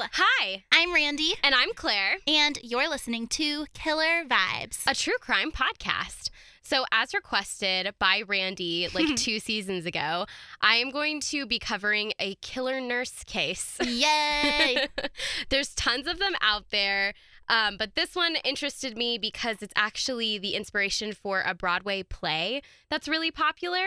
Hi, I'm Randy, and I'm Claire, and you're listening to Killer Vibes. a true crime podcast. So, as requested by Randy like two seasons ago, I am going to be covering a killer nurse case. Yay! There's tons of them out there. Um, but this one interested me because it's actually the inspiration for a Broadway play that's really popular.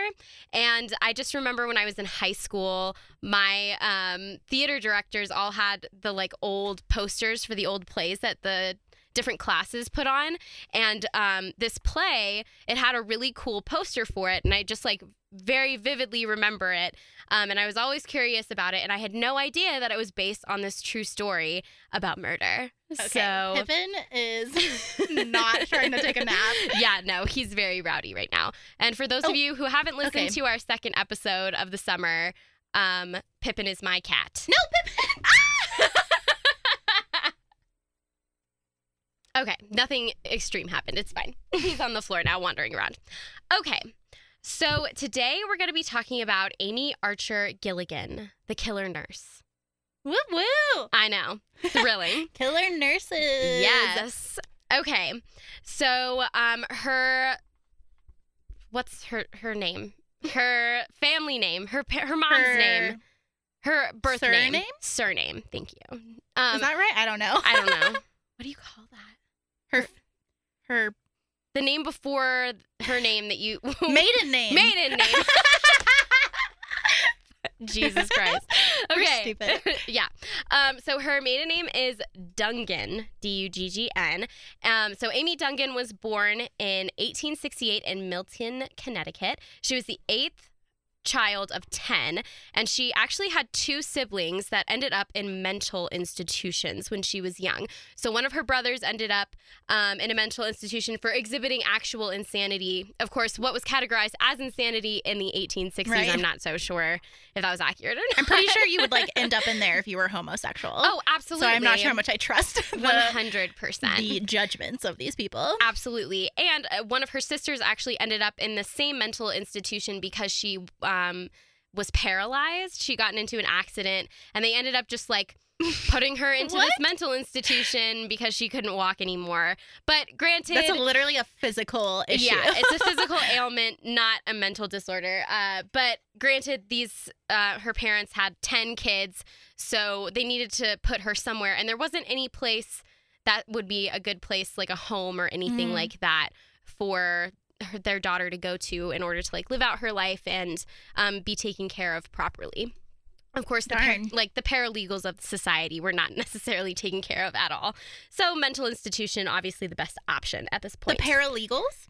And I just remember when I was in high school, my um, theater directors all had the like old posters for the old plays that the different classes put on. And um, this play, it had a really cool poster for it. And I just like very vividly remember it. Um, and I was always curious about it. And I had no idea that it was based on this true story about murder. Okay, So. Pippin is not trying to take a nap. Yeah, no, he's very rowdy right now. And for those Oh, of you who haven't listened okay. to our second episode of the summer, um, Pippin is my cat. No, Pippin! Okay, nothing extreme happened. It's fine. He's on the floor now, wandering around. Okay, so today we're going to be talking about Amy Archer Gilligan, the killer nurse. Woo woo! I know, thrilling. Killer nurses. yes. Okay, so um, her, what's her her name? Her family name, her her mom's Her name, her birth name, surname? surname. Thank you. Um, Is that right? I don't know. I don't know. What do you call that? her her The name before her name that you maiden name. maiden name. Jesus Christ. Okay. stupid. yeah. Um, so her maiden name is Duggan, D U G G N. Um, so Amy Duggan was born in 1868 in Milton, Connecticut. She was the eighth child of 10 and she actually had two siblings that ended up in mental institutions when she was young so one of her brothers ended up um, in a mental institution for exhibiting actual insanity of course what was categorized as insanity in the 1860s Right. i'm not so sure if that was accurate or not I'm pretty sure you would like end up in there if you were homosexual. oh absolutely so I'm not sure how much I trust the, 100% the judgments of these people. Absolutely. And uh, one of her sisters actually ended up in the same mental institution because she um, was paralyzed. She gotten into an accident and they ended up just like putting her into this mental institution because she couldn't walk anymore. But granted, That's a, literally a physical issue. yeah, it's a physical ailment, not a mental disorder. Uh, but granted, these uh, her parents had ten kids, so they needed to put her somewhere, and there wasn't any place that would be a good place, like a home or anything Mhm. like that, for her, their daughter to go to in order to like live out her life and um, be taken care of properly. Of course, the par- like the paralegals of society were not necessarily taken care of at all. So, mental institution, obviously, the best option at this point. the paralegals.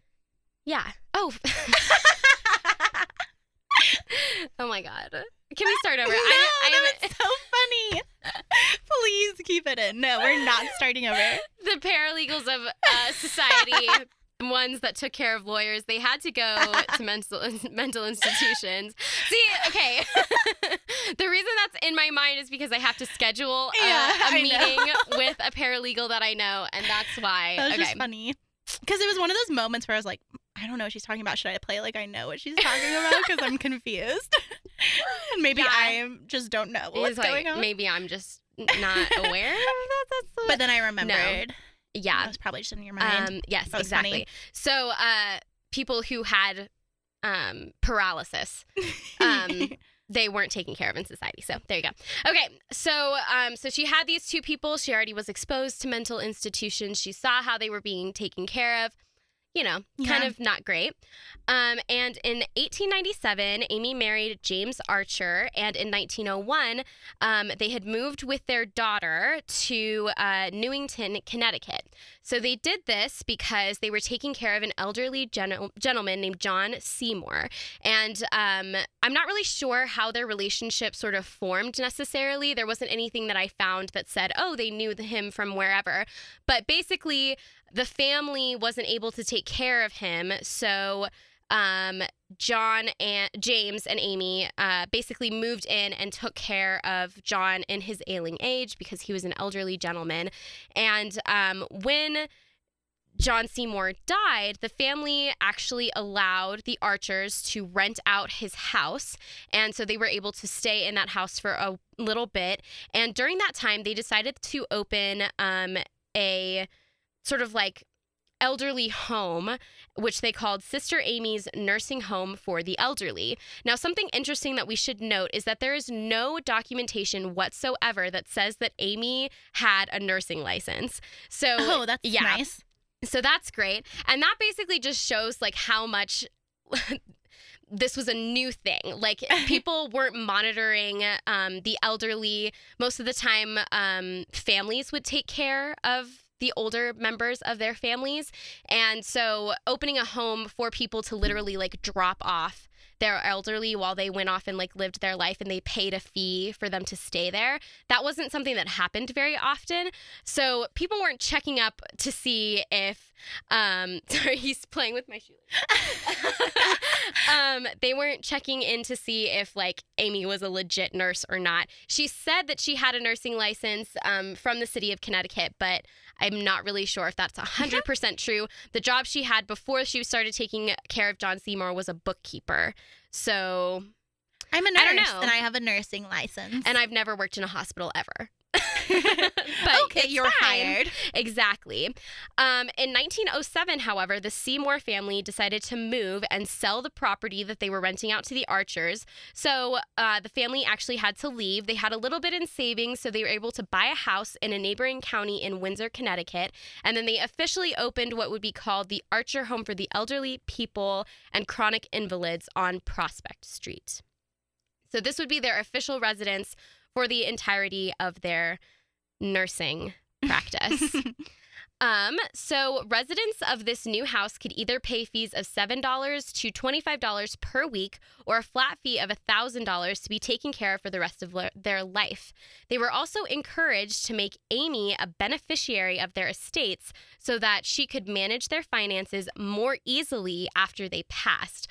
Yeah. Oh. oh my God. Can we start over? no, I, I that haven't- was so funny. Please keep it in. No, we're not starting over. the paralegals of uh, society, ones that took care of lawyers, they had to go to mental mental institutions. See, okay. the reason that's in my mind is because I have to schedule a, Yeah, a meeting with a paralegal that I know, and that's why. That was okay. just funny. Because it was one of those moments where I was like, I don't know what she's talking about. Should I play like I know what she's talking about? Because I'm confused. and maybe Yeah. I just don't know what's like, going on. Maybe I'm just not aware of that. The But then I remembered. Yeah. That was probably just in your mind. Um, yes, exactly. funny. So, uh, people who had um, paralysis, um, they weren't taken care of in society. So there you go. Okay, so um, so she had these two people. She already was exposed to mental institutions. She saw how they were being taken care of. You know, kind Yeah. of not great. Um, and in 1897, Amy married James Archer, and in 1901, um, they had moved with their daughter to uh, Newington, Connecticut. So they did this because they were taking care of an elderly gen- gentleman named John Seymour. And um, I'm not really sure how their relationship sort of formed necessarily. There wasn't anything that I found that said, oh, they knew him from wherever. But basically, the family wasn't able to take care of him. So um, John and James and Amy uh, basically moved in and took care of John in his ailing age because he was an elderly gentleman. And um, when John Seymour died, the family actually allowed the Archers to rent out his house. And so they were able to stay in that house for a little bit. And during that time, they decided to open um, a sort of like elderly home, which they called Sister Amy's Nursing Home for the Elderly. Now, something interesting that we should note is that there is no documentation whatsoever that says that Amy had a nursing license. So, Oh, that's yeah. nice. so that's great. And that basically just shows like how much this was a new thing. Like people weren't monitoring um, the elderly. Most of the time, um, families would take care of the older members of their families. And so opening a home for people to literally like drop off their elderly while they went off and like lived their life and they paid a fee for them to stay there. That wasn't something that happened very often. So people weren't checking up to see if um sorry, he's playing with my shoelace. um they weren't checking in to see if like Amy was a legit nurse or not. She said that she had a nursing license um from the city of Connecticut, but I'm not really sure if that's 100% true. The job she had before she started taking care of John Seymour was a bookkeeper. So, I'm a nurse I and I have a nursing license. and I've never worked in a hospital ever. but okay, you're hired. Exactly. Um, in 1907, however, the Seymour family decided to move and sell the property that they were renting out to the Archers. So uh, the family actually had to leave. They had a little bit in savings, so they were able to buy a house in a neighboring county in Windsor, Connecticut. And then they officially opened what would be called the Archer Home for the Elderly People and Chronic Invalids on Prospect Street. So this would be their official residence for the entirety of their nursing practice. um, so residents of this new house could either pay fees of $7 to $25 per week or a flat fee of $1,000 to be taken care of for the rest of le- their life. They were also encouraged to make Amy a beneficiary of their estates so that she could manage their finances more easily after they passed.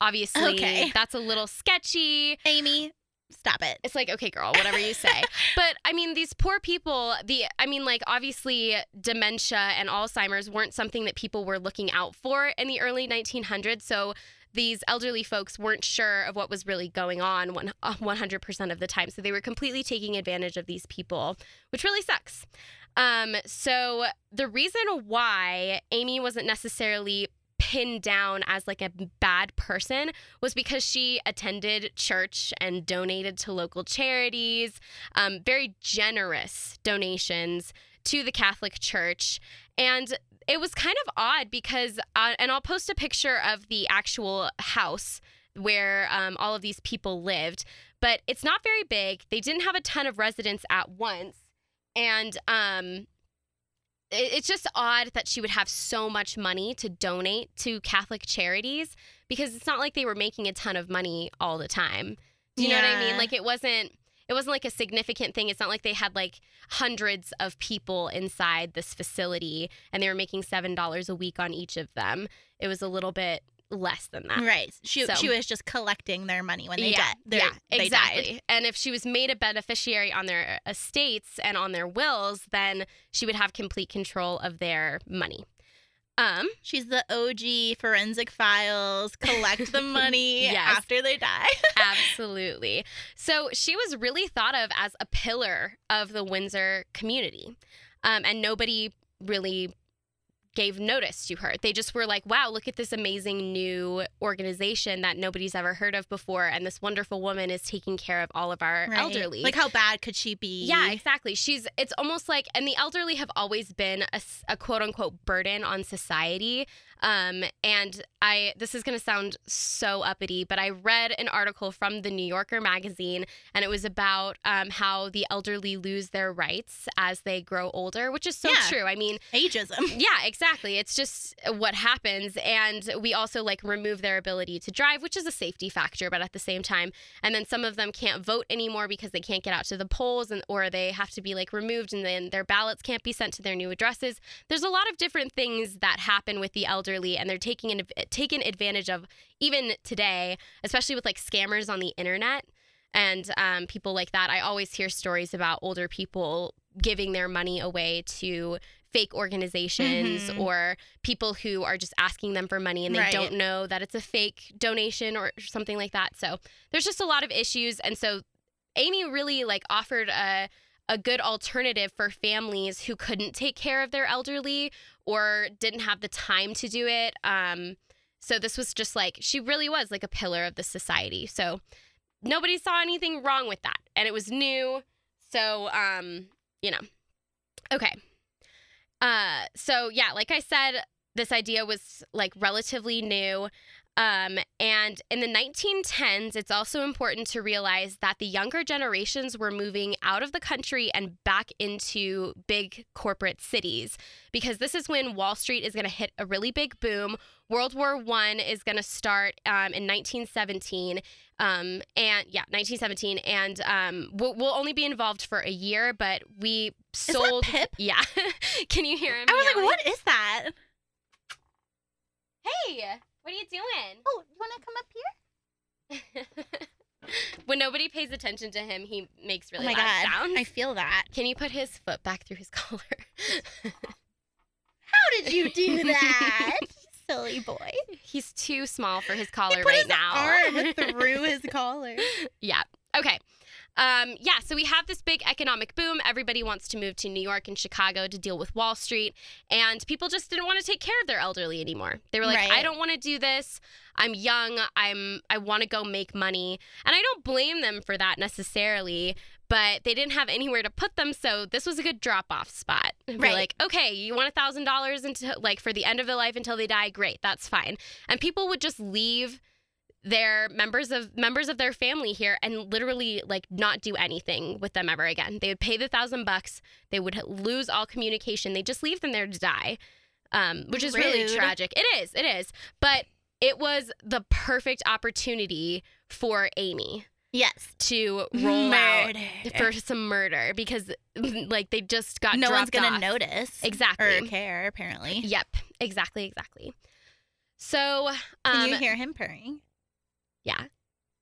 Obviously, Okay. that's a little sketchy Amy, stop it. it's like okay girl whatever you say. But i mean these poor people the i mean like obviously dementia and alzheimer's weren't something that people were looking out for in the early 1900s so these elderly folks weren't sure of what was really going on one, uh, 100% of the time. So they were completely taking advantage of these people which really sucks. Um, so the reason why amy wasn't necessarily pinned down as like a bad person was because she attended church and donated to local charities, um, very generous donations to the Catholic Church. And it was kind of odd because, uh, and I'll post a picture of the actual house where um, all of these people lived, but it's not very big. They didn't have a ton of residents at once. And um, it's just odd that she would have so much money to donate to Catholic charities because it's not like they were making a ton of money all the time. Do you know what I mean? Like it wasn't it wasn't like a significant thing. It's not like they had like hundreds of people inside this facility and they were making $7 a week on each of them. It was a little bit less than that. Right. She So- she was just collecting their money when they yeah, died. Yeah, they exactly. died. And if she was made a beneficiary on their estates and on their wills, then she would have complete control of their money. Um, She's the OG forensic files, collect the money Yes. after they die. absolutely. So she was really thought of as a pillar of the Windsor community, um, and nobody really gave notice to her. They just were like, wow, look at this amazing new organization that nobody's ever heard of before. And this wonderful woman is taking care of all of our Right. elderly. Like how bad could she be? Yeah, exactly. She's it's almost like and the elderly have always been a quote unquote burden on society. Um and I this is going to sound so uppity, but I read an article from the New Yorker magazine and it was about um, how the elderly lose their rights as they grow older, which is so Yeah. true. I mean, Ageism. yeah, exactly. It's just what happens. And we also like remove their ability to drive, which is a safety factor, but at the same time, and then some of them can't vote anymore because they can't get out to the polls and or they have to be like removed and then their ballots can't be sent to their new addresses. There's a lot of different things that happen with the elderly and they're taking an, taken advantage of even today, especially with like scammers on the internet and um, people like that. I always hear stories about older people giving their money away to fake organizations Mhm. or people who are just asking them for money and they Right. don't know that it's a fake donation or something like that. So there's just a lot of issues. And so Amy really like offered a a good alternative for families who couldn't take care of their elderly or didn't have the time to do it. Um, so this was just like she really was like a pillar of the society. So nobody saw anything wrong with that, and it was new. So um, you know, okay. Uh, so yeah, like I said, this idea was like relatively new. Um, and in the 1910s, it's also important to realize that the younger generations were moving out of the country and back into big corporate cities because this is when Wall Street is going to hit a really big boom. World War One is going to start um, in 1917, um, and yeah, 1917, and um, we'll, we'll only be involved for a year, but we that sold. Pip? Yeah, can you hear him? I was like, what is that? Hey, what are you doing? Oh, you want to come up here? when nobody pays attention to him, he makes really oh my loud god, sounds. I feel that. Can you put his foot back through his collar? How did you do that, silly boy? He's too small for his collar he put right his now. arm through his collar. yeah. Okay. Um, yeah, so we have this big economic boom. Everybody wants to move to New York and Chicago to deal with Wall Street, and people just didn't want to take care of their elderly anymore. They were like, Right. "I don't want to do this. I'm young. I'm I want to go make money." And I don't blame them for that necessarily, but they didn't have anywhere to put them, so this was a good drop-off spot. Right. like, "Okay, you want a thousand dollars until like for the end of their life until they die? Great, that's fine." And people would just leave their members of members of their family here and literally like not do anything with them ever again. They would pay the thousand bucks. They would lose all communication. They just leave them there to die, um, which is really tragic. It is. It is. But it was the perfect opportunity for Amy Yes. to roll out Murder. for some murder because like they just got no one's gonna off. notice exactly. or care. Apparently. Yep. Exactly. Exactly. So um, Can you hear him purring? Yeah.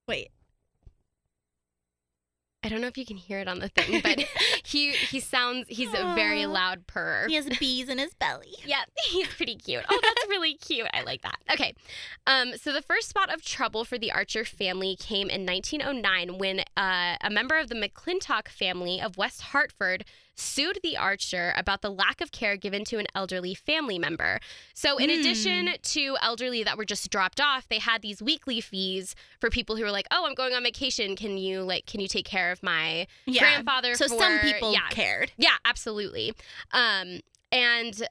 Wait. I don't know if you can hear it on the thing, but he he sounds he's a very loud purr. He has bees in his belly. Yeah, he's pretty cute. Oh, that's really cute. I like that. Okay. Um, so the first spot of trouble for the Archer family came in 1909 when uh, a member of the McClintock family of West Hartford sued the Archer about the lack of care given to an elderly family member. So, in Hmm. addition to elderly that were just dropped off, they had these weekly fees for people who were like, "Oh, I'm going on vacation. Can you like can you take care of my Yeah. grandfather?" So some people yeah, cared. yeah, absolutely. Um, and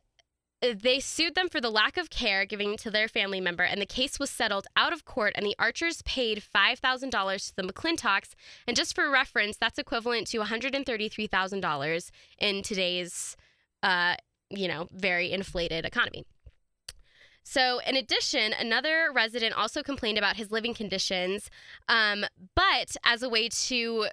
they sued them for the lack of care given to their family member, and the case was settled out of court. And the Archers paid five thousand dollars to the McClintocks, and just for reference, that's equivalent to one hundred and thirty-three thousand dollars in today's, uh, you know, very inflated economy. So, in addition, another resident also complained about his living conditions, um, but as a way to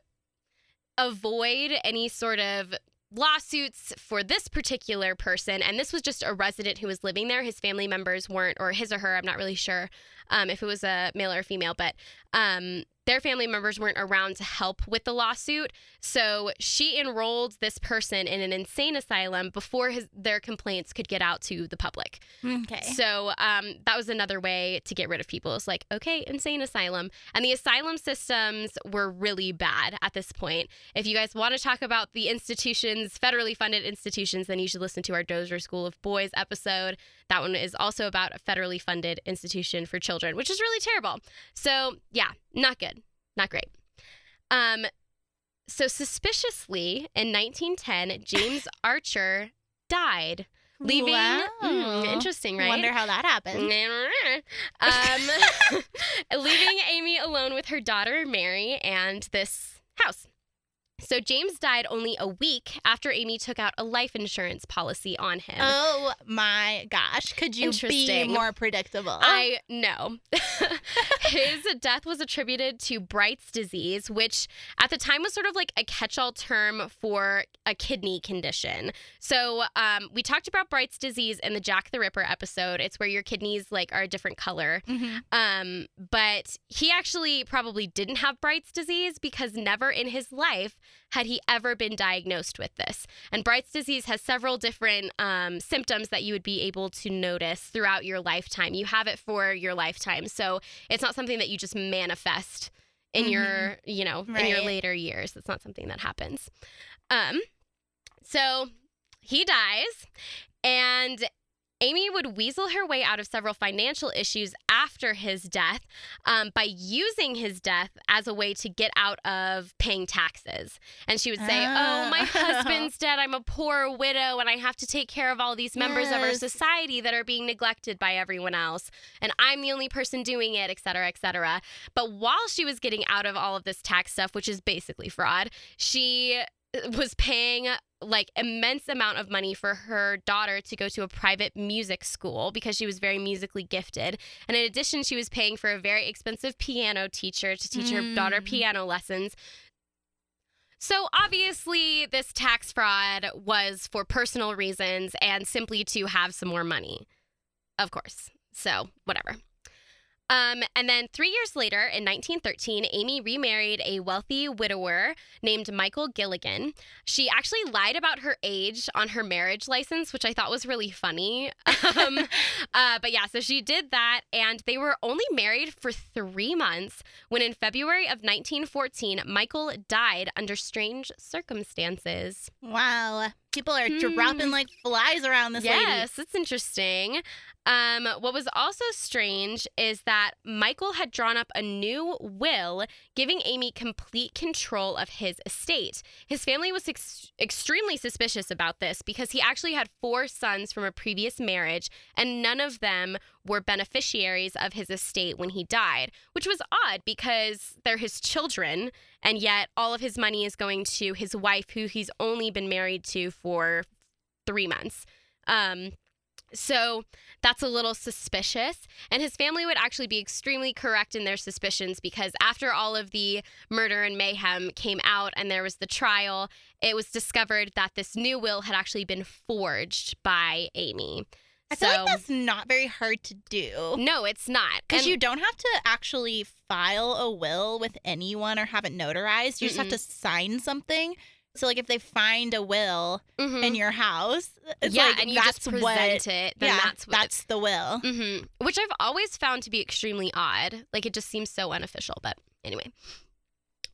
avoid any sort of lawsuits for this particular person and this was just a resident who was living there. His family members weren't or his or her i'm not really sure um, if it was a male or female but um, their family members weren't around to help with the lawsuit so she enrolled this person in an insane asylum before his, their complaints could get out to the public Okay. so um, that was another way to get rid of people. It's like, okay, insane asylum. And the asylum systems were really bad at this point. If you guys want to talk about the institutions, federally funded institutions, then you should listen to our Dozier School of Boys episode. That one is also about a federally funded institution for children, which is really terrible. So yeah, not good, not great. Um, so suspiciously, in 1910, James Archer died leaving Wow. Mm, interesting right Wonder how that happened. um, leaving amy alone with her daughter mary and this house so james died only a week after amy took out a life insurance policy on him Oh my gosh. Could you be more predictable? I know. His death was attributed to Bright's disease, which at the time was sort of like a catch all term for a kidney condition. So um, we talked about Bright's disease in the Jack the Ripper episode. It's where your kidneys like are a different color. Mhm. Um, but he actually probably didn't have Bright's disease because never in his life had he ever been diagnosed with this. And Bright's disease has several different um, symptoms that you would be able to notice throughout your lifetime. You have it for your lifetime. So it's not something that you just manifest in Mhm. your, you know, in your later years. It's not something that happens. Um, so he dies, and Amy would weasel her way out of several financial issues after his death um, by using his death as a way to get out of paying taxes. And she would say, Oh, my Oh. husband's dead. I'm a poor widow, and I have to take care of all these members of our society that are being neglected by everyone else. And I'm the only person doing it, et cetera, et cetera. But while she was getting out of all of this tax stuff, which is basically fraud, she was paying like immense amount of money for her daughter to go to a private music school because she was very musically gifted. And in addition she was paying for a very expensive piano teacher to teach her daughter Mm. piano lessons. So obviously this tax fraud was for personal reasons and simply to have some more money. Of course. So whatever um, and then three years later, in 1913, Amy remarried a wealthy widower named Michael Gilligan. She actually lied about her age on her marriage license, which I thought was really funny. Um, uh, but yeah, so she did that, and they were only married for three months when, in February of 1914, Michael died under strange circumstances. Wow. People are dropping like flies around this lady. yes, it's interesting. Um, what was also strange is that Michael had drawn up a new will giving Amy complete control of his estate. His family was ex- extremely suspicious about this because he actually had four sons from a previous marriage, and none of them were beneficiaries of his estate when he died, which was odd because they're his children, and yet all of his money is going to his wife, who he's only been married to for three months. Um, so that's a little suspicious. And his family would actually be extremely correct in their suspicions because after all of the murder and mayhem came out and there was the trial, it was discovered that this new will had actually been forged by Amy. I feel So- like that's not very hard to do. No, it's not. Because you don't have to actually file a will with anyone or have it notarized. You just have to sign something. So, like, if they find a will Mhm. in your house, it's yeah, like and you that's just present what. it, then yeah, that's what that's the will. hmm Which I've always found to be extremely odd. Like it just seems so unofficial. But anyway.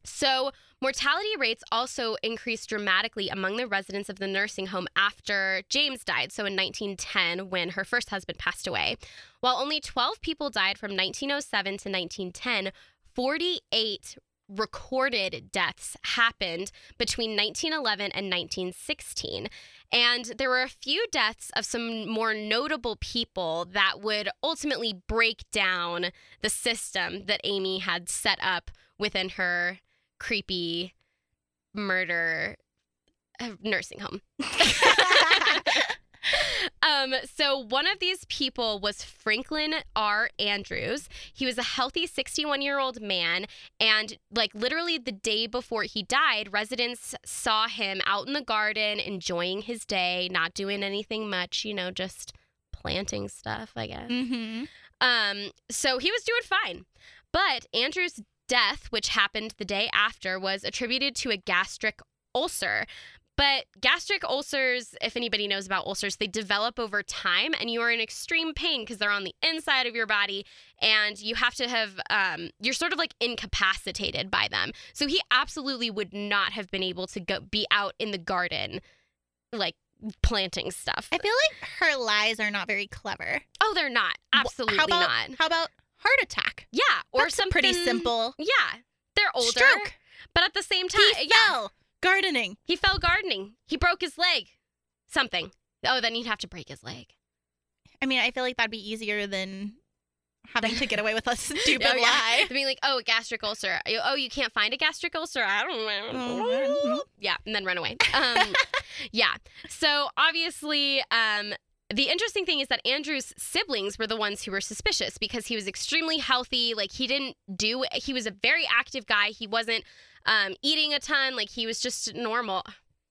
So, mortality rates also increased dramatically among the residents of the nursing home after James died. So, in 1910, when her first husband passed away. While only 12 people died from 1907 to 1910, 48 recorded deaths happened between 1911 and 1916. And there were a few deaths of some more notable people that would ultimately break down the system that Amy had set up within her creepy murder uh, nursing home. um, so one of these people was Franklin R. Andrews. He was a healthy 61 year old man, and like literally the day before he died, residents saw him out in the garden enjoying his day, not doing anything much, you know, just planting stuff, I guess. mm-hmm. Um, so he was doing fine. But Andrew's death, which happened the day after, was attributed to a gastric ulcer. But gastric ulcers, if anybody knows about ulcers, they develop over time and you are in extreme pain because they're on the inside of your body and you have to have, um, you're sort of like incapacitated by them. So he absolutely would not have been able to go be out in the garden, like planting stuff. I feel like her lies are not very clever. oh, they're not. Absolutely how about, not. How about heart attack? Yeah, or That's something pretty simple. Yeah, they're older, Stroke. but at the same time, He yeah, fell gardening. he fell gardening. He broke his leg. Something. Oh, then he'd have to break his leg. I mean, I feel like that'd be easier than having to get away with a stupid Oh, yeah. lie. Being like, oh, a gastric ulcer. Oh, you can't find a gastric ulcer. I don't know. Oh, Yeah, and then run away. Um, yeah. So obviously, um, the interesting thing is that Andrew's siblings were the ones who were suspicious because he was extremely healthy. Like he didn't do. He was a very active guy. He wasn't um, eating a ton. Like he was just normal.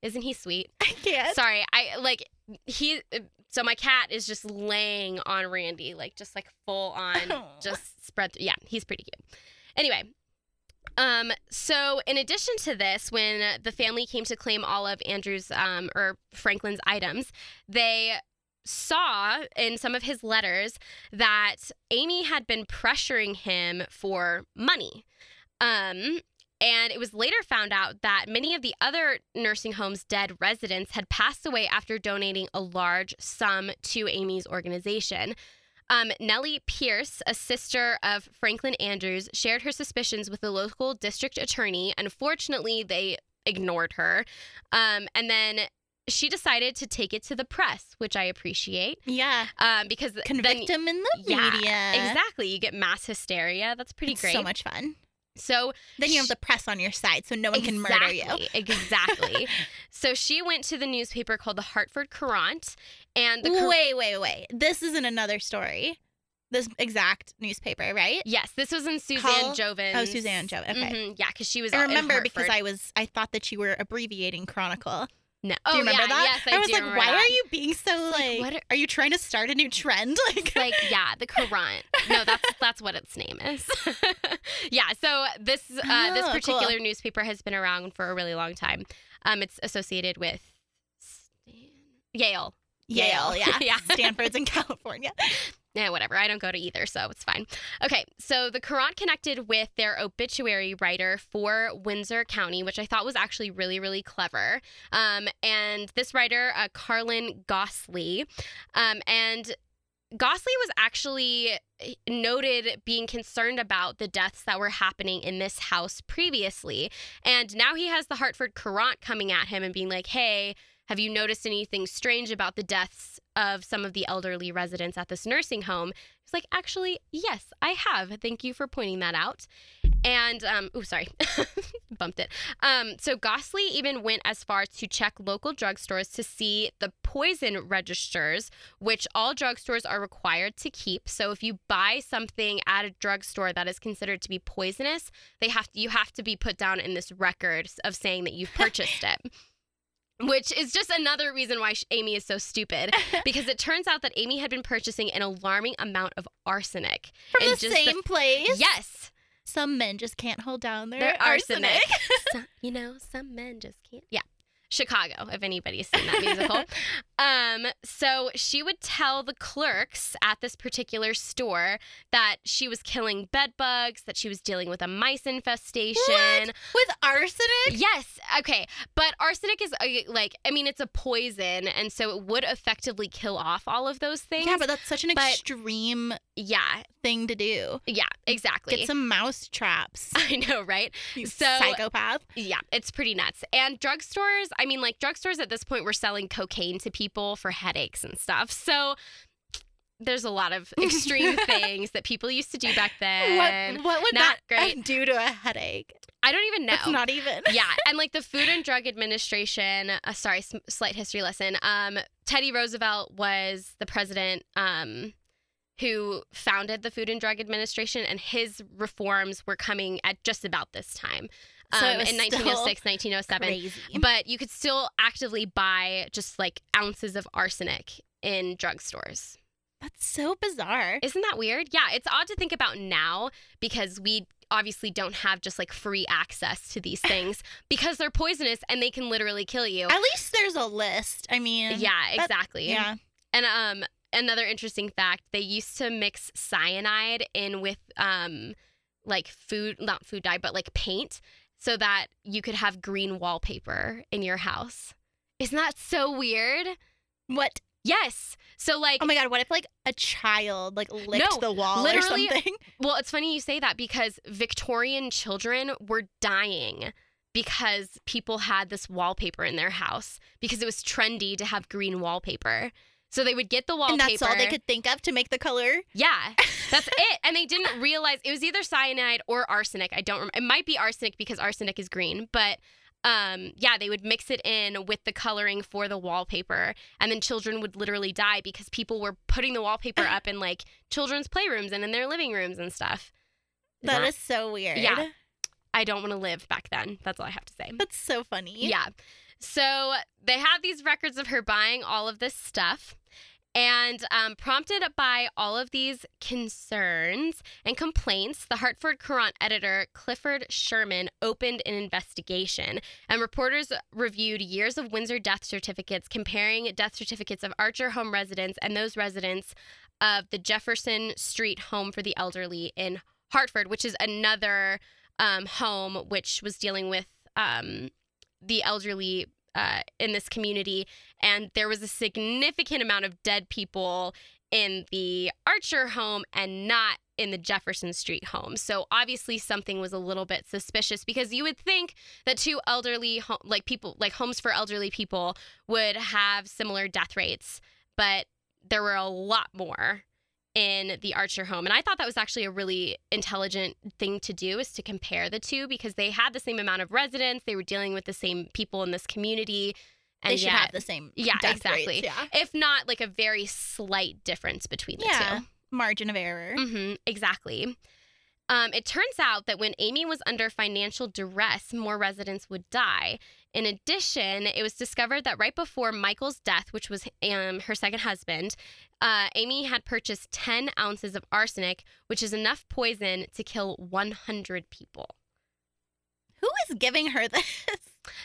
Isn't he sweet? I can't. Sorry, I like he. So my cat is just laying on Randy, like just like full on, Aw. just spread. Yeah, he's pretty cute. Anyway, Um, so in addition to this, when the family came to claim all of Andrew's um, or Franklin's items, they saw in some of his letters that Amy had been pressuring him for money. Um, and it was later found out that many of the other nursing home's dead residents had passed away after donating a large sum to Amy's organization. Um, Nellie Pierce, a sister of Franklin Andrews, shared her suspicions with the local district attorney. Unfortunately, they ignored her. Um, and then she decided to take it to the press, which I appreciate. Yeah. Um, because Convict then, him in the yeah, media. exactly, you get mass hysteria. That's pretty It's great. So much fun. So Then you have the press on your side, so no one can murder you. Exactly, Exactly. so she went to the newspaper called the Hartford Courant, and the Cour- wait, wait, wait. This isn't another story. This exact newspaper, right? yes, this was in Suzanne Call- Jovin's. Oh, Suzanne Joe. Okay. Mhm, yeah, because she was. I remember because I was I thought that you were abbreviating Chronicle. No. Do Oh you remember yeah, that? Yes, I, was do like, why that. are you being so like, like? what are- are you trying to start a new trend? Like, like yeah the Courant. No, that's that's what its name is. yeah. So this uh, this Oh, cool. particular newspaper has been around for a really long time. Um, it's associated with Stan- Yale. Yale, yeah, Yeah. Stanford's in California. Yeah, whatever. I don't go to either, so it's fine. Okay, so the Courant connected with their obituary writer for Windsor County, which I thought was actually really, really clever. Um, and this writer, uh, Carlan Goslee, um, and Gosley was actually noted being concerned about the deaths that were happening in this house previously. And now he has the Hartford Courant coming at him and being like, hey, have you noticed anything strange about the deaths of some of the elderly residents at this nursing home? He's like, actually, yes, I have. Thank you for pointing that out. And, um, oh, sorry, bumped it. Um, so Goslee even went as far to check local drugstores to see the poison registers, which all drugstores are required to keep. So if you buy something at a drugstore that is considered to be poisonous, they have you have to be put down in this record of saying that you've purchased it. Which is just another reason why Amy is so stupid because it turns out that Amy had been purchasing an alarming amount of arsenic. From the just the- same place. Yes, Some men just can't hold down their, their arsenic. arsenic. Some- you know, some men just can't. Yeah. Chicago, if anybody's seen that musical. um, so she would tell the clerks at this particular store that she was killing bed bugs, that she was dealing with a mice infestation. With arsenic? Yes. Okay. But arsenic is a, like, I mean, it's a poison, and so it would effectively kill off all of those things. Yeah, but that's such an But- extreme yeah, thing to do. yeah, exactly. Get some mouse traps. I know, right? You So- psychopath. Yeah, it's pretty nuts. And drugstores, I mean, like drugstores at this point were selling cocaine to people for headaches and stuff. So there's a lot of extreme things that people used to do back then. what, what would not that great. do to a headache? I don't even know. It's not even. yeah, and like the Food and Drug Administration. Uh, sorry, s- slight history lesson. Um, Teddy Roosevelt was the president. Um, who founded the Food and Drug Administration, and his reforms were coming at just about this time. Um, So it in 1906, 1907. Crazy. But you could still actively buy just like ounces of arsenic in drugstores. That's so bizarre. Isn't that weird? Yeah, it's odd to think about now because we obviously don't have just like free access to these things because they're poisonous and they can literally kill you. At least there's a list. I mean, Yeah, that- exactly. yeah. And um another interesting fact, they used to mix cyanide in with um like food not food dye, but like paint so that you could have green wallpaper in your house. Isn't that so weird? What? Yes. So like Oh my god! What if like a child like licked No, the wall or something? Well, it's funny you say that because Victorian children were dying because people had this wallpaper in their house because it was trendy to have green wallpaper. So they would get the wallpaper. And that's all they could think of to make the color. Yeah, that's it. And they didn't realize it was either cyanide or arsenic. I don't remember. It might be arsenic because arsenic is green, but um, yeah, they would mix it in with the coloring for the wallpaper, and then children would literally die because people were putting the wallpaper up in like children's playrooms and in their living rooms and stuff. That Not- is so weird. Yeah. I don't want to live back then. That's all I have to say. That's so funny. Yeah. So they have these records of her buying all of this stuff. And um, prompted by all of these concerns and complaints, the Hartford Courant editor Clifford Sherman opened an investigation. And reporters reviewed years of Windsor death certificates, comparing death certificates of Archer home residents and those residents of the Jefferson Street home for the elderly in Hartford, which is another um, home which was dealing with um, the elderly uh, in this community, and there was a significant amount of dead people in the Archer home and not in the Jefferson Street home. So obviously something was a little bit suspicious because you would think that two elderly like people like homes for elderly people would have similar death rates, but there were a lot more in the Archer home. And I thought that was actually a really intelligent thing to do is to compare the two because they had the same amount of residents, they were dealing with the same people in this community. And they should yet, have the same. yeah, exactly. rates, yeah. If not like a very slight difference between the Yeah. Margin of error. two. hmm exactly. Um, it turns out that when Amy was under financial duress, more residents would die. In addition, it was discovered that right before Michael's death, which was um, her second husband, uh, Amy had purchased 10 ounces of arsenic, which is enough poison to kill 100 people. Who is giving her this?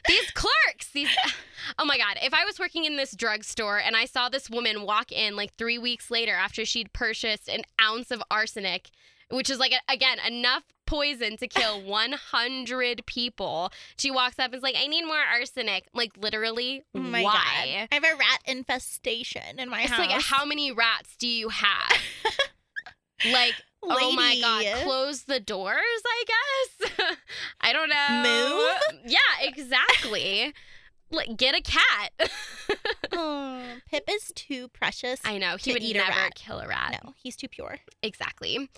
These clerks, these, oh my God. If I was working in this drugstore and I saw this woman walk in like three weeks later after she'd purchased an ounce of arsenic, which is like, again, enough poison to kill 100 people, she walks up and is like, I need more arsenic. Like, literally, Oh why? god. I have a rat infestation in my It's house. like, how many rats do you have? like, oh my God, close the doors, I guess. I don't know. Move? Yeah, exactly. like, get a cat. Oh, Pip is too precious. I know. He To would eat a never rat. kill a rat. no, he's too pure. Exactly.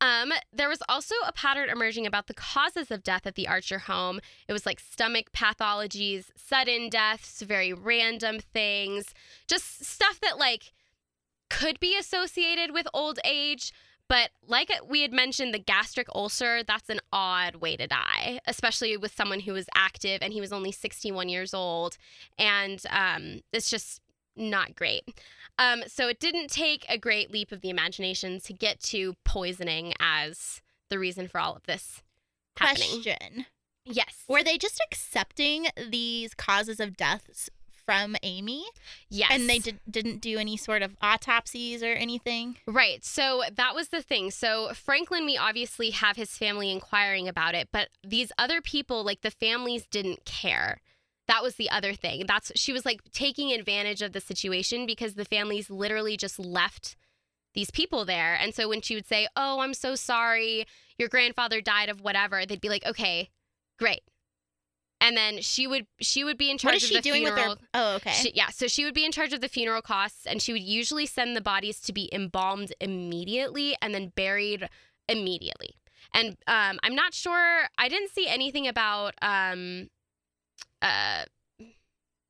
Um, there was also a pattern emerging about the causes of death at the Archer home. It was like stomach pathologies, sudden deaths, very random things, just stuff that like could be associated with old age. But like we had mentioned, the gastric ulcer, that's an odd way to die, especially with someone who was active and he was only 61 years old. And um, it's just not great. Um, so it didn't take a great leap of the imagination to get to poisoning as the reason for all of this happening. Question. Yes. Were they just accepting these causes of deaths from Amy? yes. And they did, didn't do any sort of autopsies or anything? Right. So that was the thing. So Franklin, we obviously have his family inquiring about it, but these other people, like the families, didn't care. That was the other thing. That's she was like taking advantage of the situation because the families literally just left these people there. And so when she would say, "Oh, I'm so sorry, your grandfather died of whatever," they'd be like, "Okay, great." And then she would she would be in charge What is of she the doing funeral. with her? Oh, okay. She, yeah, so she would be in charge of the funeral costs, and she would usually send the bodies to be embalmed immediately and then buried immediately. And um, I'm not sure. I didn't see anything about um, uh,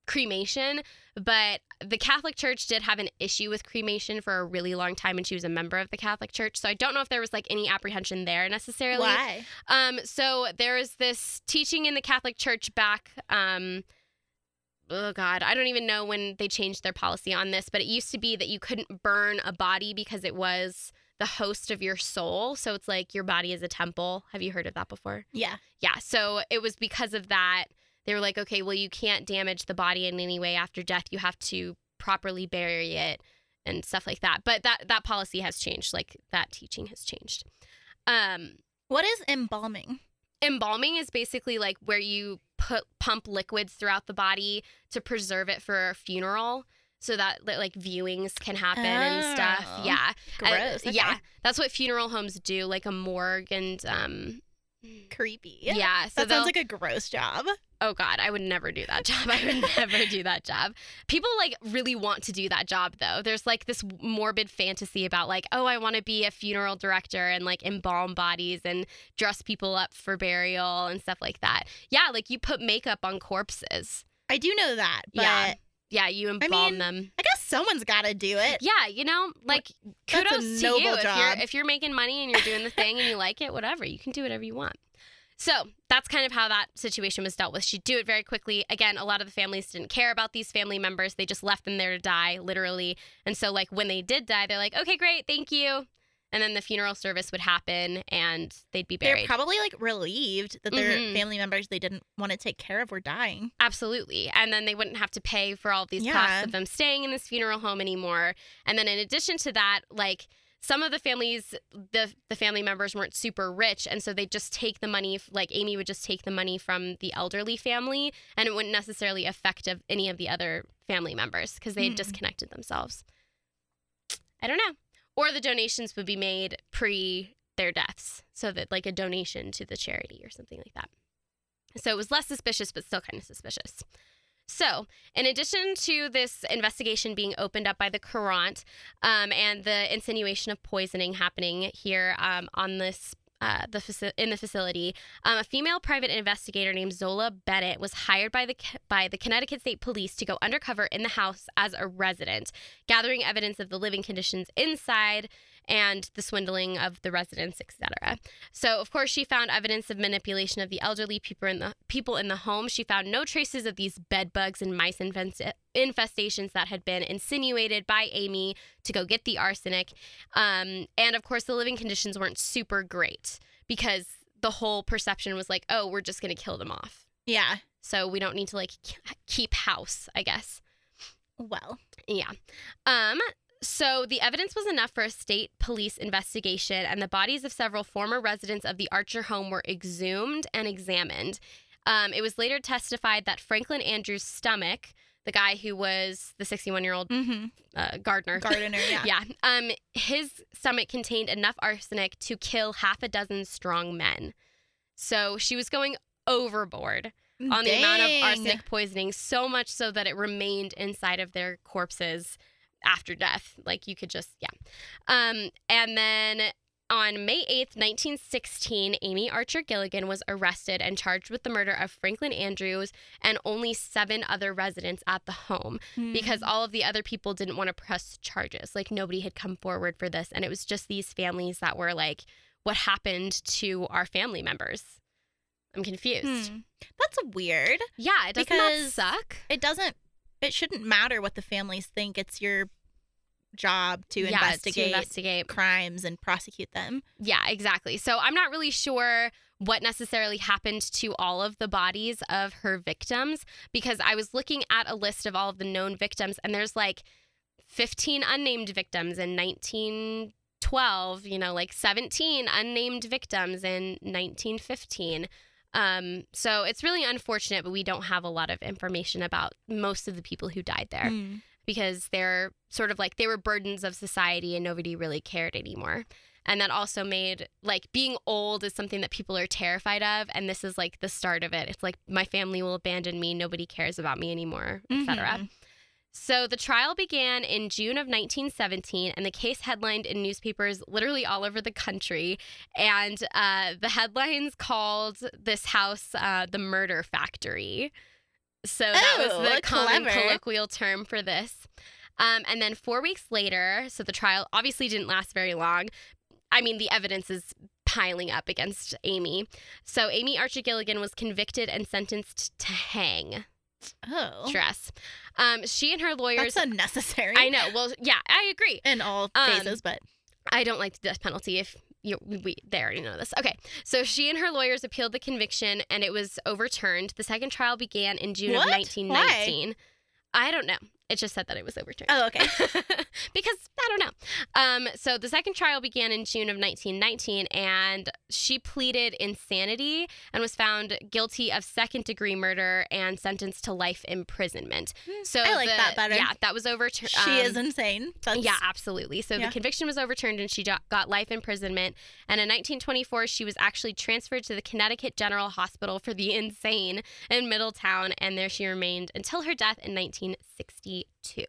cremation, but the Catholic Church did have an issue with cremation for a really long time, and she was a member of the Catholic Church. So I don't know if there was like any apprehension there necessarily. Why? Um, so there is this teaching in the Catholic Church back. Um, oh God, I don't even know when they changed their policy on this, but it used to be that you couldn't burn a body because it was the host of your soul. So it's like your body is a temple. Have you heard of that before? Yeah. Yeah. So it was because of that. They were like, okay, well, you can't damage the body in any way after death. You have to properly bury it and stuff like that. But that that policy has changed. Like that teaching has changed. Um, What is embalming? embalming is basically like where you put pump liquids throughout the body to preserve it for a funeral so that like viewings can happen and stuff Oh. yeah Uh, Gross. okay. yeah that's what funeral homes do like a morgue and um Creepy. yeah, so that sounds like a gross job. oh god i would never do that job i would never do that job people like really want to do that job though there's like this morbid fantasy about like oh i want to be a funeral director and like embalm bodies and dress people up for burial and stuff like that yeah like you put makeup on corpses I do know that, but Yeah. Yeah you embalm mean, them I guess someone's got to do it. yeah you know like That's a kudos to you if you're if you're making money and you're doing the thing and you like it whatever you can do whatever you want So that's kind of how that situation was dealt with. She'd do it very quickly. Again, a lot of the families didn't care about these family members. They just left them there to die, literally. And so, like, when they did die, they're like, okay, great, thank you. And then the funeral service would happen and they'd be buried. They're probably like relieved that their Mhm. family members they didn't want to take care of were dying. Absolutely. And then they wouldn't have to pay for all of these Yeah. costs of them staying in this funeral home anymore. And then in addition to that, like some of the families the the family members weren't super rich and so they'd just take the money like Amy would just take the money from the elderly family and it wouldn't necessarily affect of any of the other family members because they had Hmm. disconnected themselves. I don't know. Or the donations would be made pre their deaths so that like a donation to the charity or something like that. So it was less suspicious, but still kind of suspicious. So, in addition to this investigation being opened up by the Courant um, and the insinuation of poisoning happening here um, on this. Uh, the faci- in the facility, um, a female private investigator named Zola Bennett was hired by the by the Connecticut State Police to go undercover in the house as a resident, gathering evidence of the living conditions inside and the swindling of the residents, etc. So, of course, she found evidence of manipulation of the elderly people in the people in the home. She found no traces of these bed bugs and mice infest- infestations that had been insinuated by Amy to go get the arsenic. Um, and of course, the living conditions weren't super great because the whole perception was like, oh, we're just going to kill them off. Yeah. So we don't need to like keep house, I guess. Well, Yeah. Um so the evidence was enough for a state police investigation and the bodies of several former residents of the Archer home were exhumed and examined. Um, it was later testified that Franklin Andrews' stomach, the guy who was the 61-year-old mm-hmm. uh, gardener, gardener. Yeah. yeah, um, his stomach contained enough arsenic to kill half a dozen strong men. So she was going overboard on the amount of arsenic poisoning, so much so that it remained inside of their corpses after death. Like you could just, yeah. Um, and then on May 8th, 1916, Amy Archer Gilligan was arrested and charged with the murder of Franklin Andrews and only seven other residents at the home Hmm. because all of the other people didn't want to press charges. Like nobody had come forward for this. And it was just these families that were like, what happened to our family members? I'm confused. Hmm. That's weird. Yeah, it doesn't suck? It doesn't. It shouldn't matter what the families think. It's your job to yeah, investigate To investigate. crimes and prosecute them. Yeah, exactly. So I'm not really sure what necessarily happened to all of the bodies of her victims because I was looking at a list of all of the known victims and there's like 15 unnamed victims in 1912, you know, like 17 unnamed victims in 1915. Um, so it's really unfortunate, but we don't have a lot of information about most of the people who died there Hmm. because they're sort of like they were burdens of society and nobody really cared anymore. And that also made like being old is something that people are terrified of. And this is like the start of it. It's like my family will abandon me, nobody cares about me anymore, etc. Mhm. So the trial began in June of 1917, and the case headlined in newspapers literally all over the country. And uh, the headlines called this house uh, the murder factory. So that Oh, was the common clever. colloquial term for this. Um, and then four weeks later, so the trial obviously didn't last very long. I mean, the evidence is piling up against Amy. So Amy Archer Gilligan was convicted and sentenced to hang. Oh, Stress. Um, she and her lawyers. that's unnecessary. I know. Well, yeah, I agree. in all Um, phases, but I don't like the death penalty. If you, we, they already know this. Okay, so she and her lawyers appealed the conviction, and it was overturned. The second trial began in June What? of 1919. I don't know. It just said that it was overturned. oh, okay. because I don't know. Um, so the second trial began in June of 1919, and she pleaded insanity and was found guilty of second degree murder and sentenced to life imprisonment. So I like the- that better. Yeah, that was overturned. she is insane. That's, Yeah, absolutely. So Yeah. the conviction was overturned and she got life imprisonment. And in 1924, she was actually transferred to the Connecticut General Hospital for the Insane in Middletown. And there she remained until her death in 1962.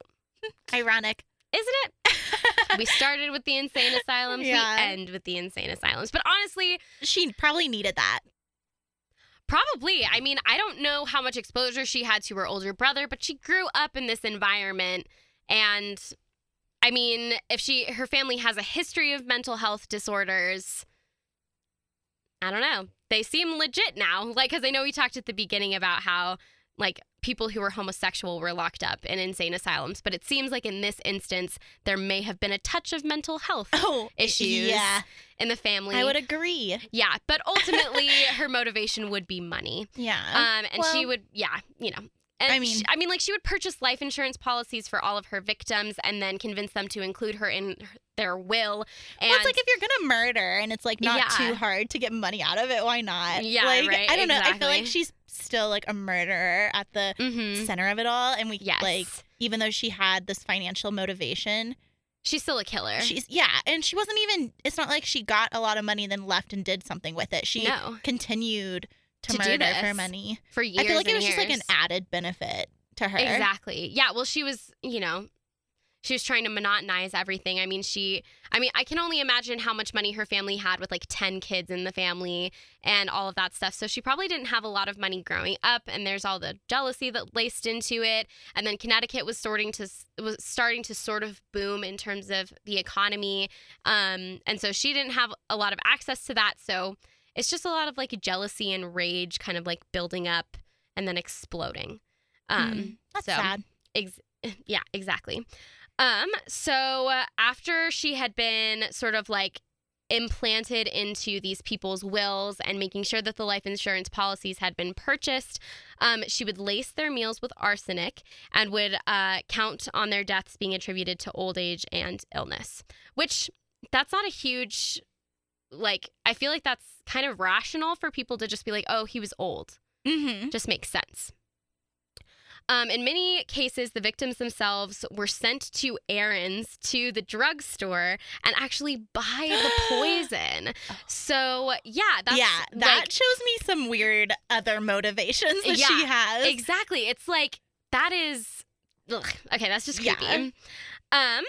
ironic. Isn't it? We started with the insane asylums, Yeah. we end with the insane asylums. But honestly, She probably needed that. Probably. I mean, I don't know how much exposure she had to her older brother, but she grew up in this environment and I mean, if she her family has a history of mental health disorders, I don't know. they seem legit now. Like, because I know we talked at the beginning about how like people who were homosexual were locked up in insane asylums, but it seems like in this instance there may have been a touch of mental health Oh, issues Yeah, in the family. I would agree. yeah, but ultimately her motivation would be money. Yeah. Um, and she would, yeah, you know. And I mean- she- I mean, like she would purchase life insurance policies for all of her victims, and then convince them to include her in their will. And well, it's like if you're gonna murder and it's like not Yeah. too hard to get money out of it, why not? Yeah, like, right, I don't know. I feel like she's still like a murderer at the Mhm. center of it all, and we yes, like even though she had this financial motivation, she's still a killer. she's yeah, and she wasn't even. It's not like she got a lot of money then left and did something with it. She no, continued to, To do murder for money. for years. I feel like it was just like an added benefit to her. Exactly. Yeah. Well, she was, you know, she was trying to monotonize everything. I mean, she, I mean, I can only imagine how much money her family had with like 10 kids in the family and all of that stuff. So she probably didn't have a lot of money growing up. And there's all the jealousy that laced into it. And then Connecticut was starting to, was starting to sort of boom in terms of the economy. Um, and so she didn't have a lot of access to that. So it's just a lot of like jealousy and rage kind of like building up and then exploding. Um, Hmm, That's so, sad. Ex- yeah, exactly. Um, so uh, after she had been sort of like implanted into these people's wills and making sure that the life insurance policies had been purchased, um, she would lace their meals with arsenic and would uh, count on their deaths being attributed to old age and illness. Which that's not a huge, like, I feel like that's kind of rational for people to just be like, oh, he was old Mm-hmm. just makes sense. Um, in many cases, the victims themselves were sent to errands to the drugstore and actually buy the poison. So, yeah, that's yeah, that like, shows me some weird other motivations that Yeah, she has. exactly. It's like that is ugh, okay. That's just Yeah. creepy. Um,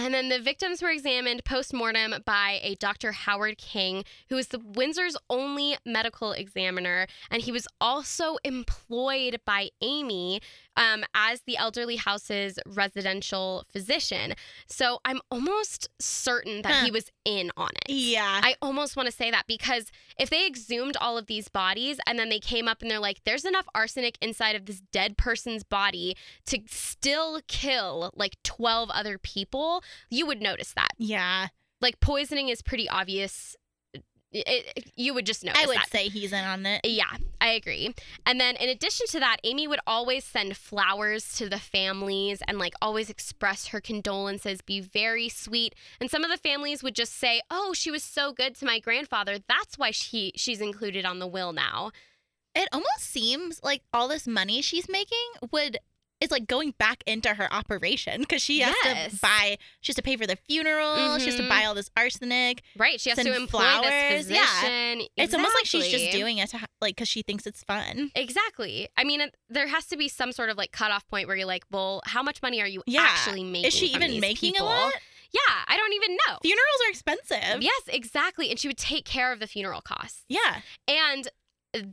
and then the victims were examined post mortem by a Dr. Howard King, who was the Windsor's only medical examiner, and he was also employed by Amy um, as the elderly house's residential physician. So I'm almost certain that Huh. he was in on it. yeah. I almost want to say that because if they exhumed all of these bodies and then they came up and they're like, there's enough arsenic inside of this dead person's body to still kill like 12 other people, you would notice that. yeah. Like poisoning is pretty obvious. It, you would just notice I would that. say he's in on it. Yeah, I agree. And then in addition to that, Amy would always send flowers to the families and like always express her condolences, be very sweet. And some of the families would just say, "Oh, she was so good to my grandfather. That's why she she's included on the will now." It almost seems like all this money she's making would is like going back into her operation because she has Yes. to buy, she has to pay for the funeral, she has to buy mm-hmm. all this arsenic. Right? She has to employ flowers, this yeah. physician. It's almost like she's just doing it to ha- like because she thinks it's fun. Exactly. I mean, it- there has to be some sort of like cutoff point where you're like, well, how much money are you Yeah. actually making? Is she even making people? a lot? Yeah, I don't even know. Funerals are expensive. Yes, exactly. And she would take care of the funeral costs. Yeah. And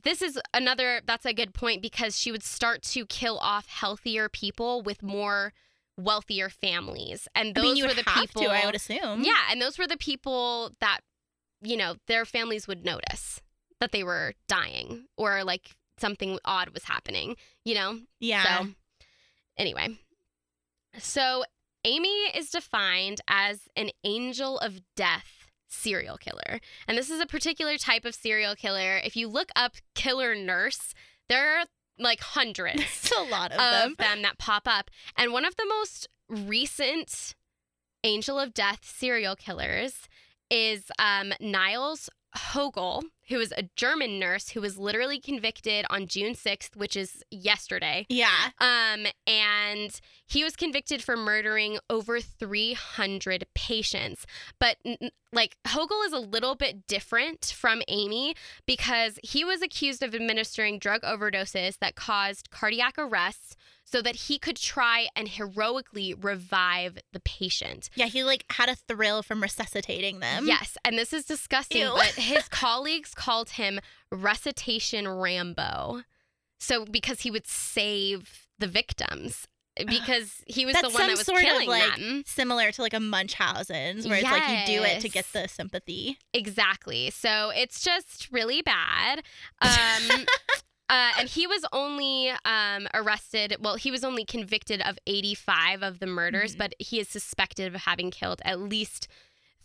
this is another, that's a good point because she would start to kill off healthier people with more wealthier families. And I those mean, you were the people. to, I would assume. yeah. And those were the people that, you know, their families would notice that they were dying or like something odd was happening, you know? Yeah. So, anyway, so Amy is defined as an angel of death serial killer. And this is a particular type of serial killer. If you look up killer nurse, there are like hundreds It's a lot of, of them. them that pop up. And one of the most recent angel of death serial killers is um, Niles Hogel, who is a German nurse who was literally convicted on June 6th, which is yesterday. Yeah. Um, and he was convicted for murdering over 300 patients. But like Hogel is a little bit different from Amy because he was accused of administering drug overdoses that caused cardiac arrests so that he could try and heroically revive the patient. Yeah. He like had a thrill from resuscitating them. Yes, and this is disgusting, Ew. but his colleagues called him Recitation Rambo. So because he would save the victims because he was That's the one some that was sort of, like, them. similar to like a Munchausen's, where it's like you do it to get the sympathy. Exactly. So it's just really bad. Um, uh, and he was only um, arrested, well, he was only convicted of 85 of the murders, Mhm. but he is suspected of having killed at least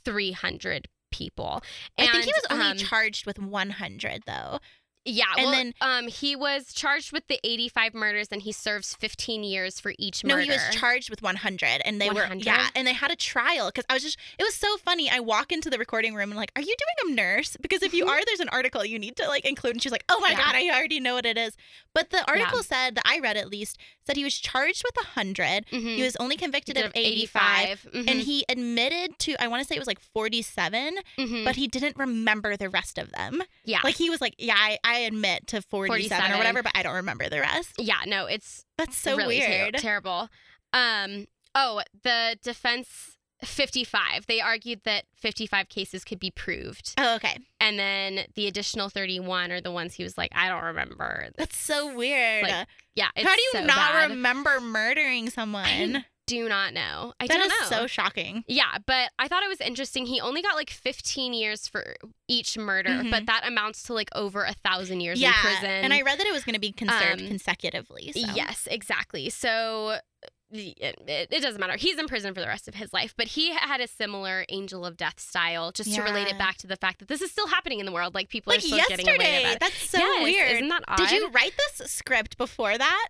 300 people. I think he was only um, charged with 100 though. Yeah, and well, then- um, he was charged with the 85 murders, and he serves 15 years for each murder. No, he was charged with 100, and they were yeah, and they had a trial because I was just it was so funny. I walk into the recording room and like, are you doing a nurse? Because if you Mhm. are, there's an article you need to like include. And she's like, oh my Yeah. god, I already know what it is. But the article said that I read at least said he was charged with 100. Mhm. He was only convicted of 85. Mhm. And he admitted to, I want to say it was like 47, Mhm. but he didn't remember the rest of them. yeah, Like he was like, yeah, I, I admit to 47, 47. or whatever, but I don't remember the rest. yeah, no, it's That's so really ter- weird. terrible. Um, oh, the defense 55. They argued that 55 cases could be proved, oh, okay. and then the additional 31 are the ones he was like, I don't remember. That's so weird. Like, Yeah, it's How do you so not bad. remember murdering someone? Do not know. I That don't is know. so shocking. Yeah, but I thought it was interesting. He only got like 15 years for each murder, Mhm. but that amounts to like over a thousand years yeah, in prison. and I read that it was going to be conserved Um, consecutively. So. Yes, exactly. So it, it, it doesn't matter. He's in prison for the rest of his life, but he had a similar angel of death style, just to relate it back to the fact that this is still happening in the world. Like people like are still getting away with it. That's so Yes, weird. Isn't that odd? Did you write this script before that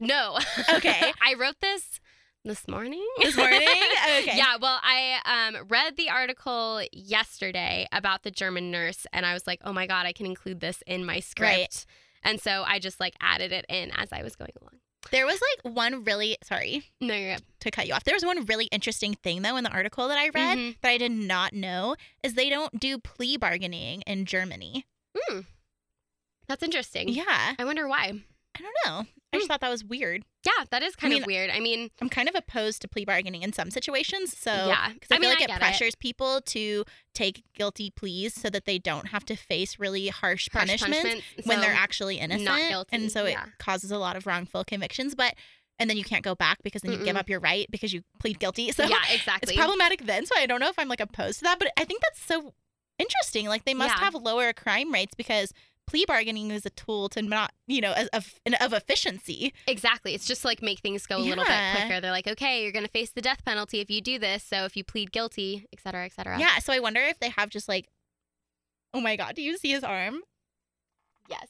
No. Okay. I wrote this this morning. this morning? okay. Yeah, well, I um, read the article yesterday about the German nurse, and I was like, oh my God, I can include this in my script. Right. And so I just like added it in as I was going along. There was like one really sorry No, you're good. to cut you off. There was one really interesting thing though in the article that I read Mhm. that I did not know is they don't do plea bargaining in Germany. Hmm. That's interesting. Yeah. I wonder why. I don't know. I just hmm. thought that was weird. Yeah, that is kind mean, of weird. I mean, I'm kind of opposed to plea bargaining in some situations. So Yeah. because I, I feel mean, like I it get it. pressures people to take guilty pleas so that they don't have to face really harsh, harsh punishments punishments, when they're actually innocent. Not guilty, And so it causes a lot of wrongful convictions. But and then you can't go back because then you give Mm-mm. up your right because you plead guilty. So yeah, exactly. it's problematic then. So I don't know if I'm like opposed to that, but I think that's so interesting. Like they must Yeah. have lower crime rates because plea bargaining is a tool to not, you know, of of, of efficiency. Exactly. It's just like make things go a little bit quicker. They're like, okay, you're going to face the death penalty if you do this. So if you plead guilty, et cetera, et cetera. Yeah. So I wonder if they have just like, oh my god, do you see his arm? Yes.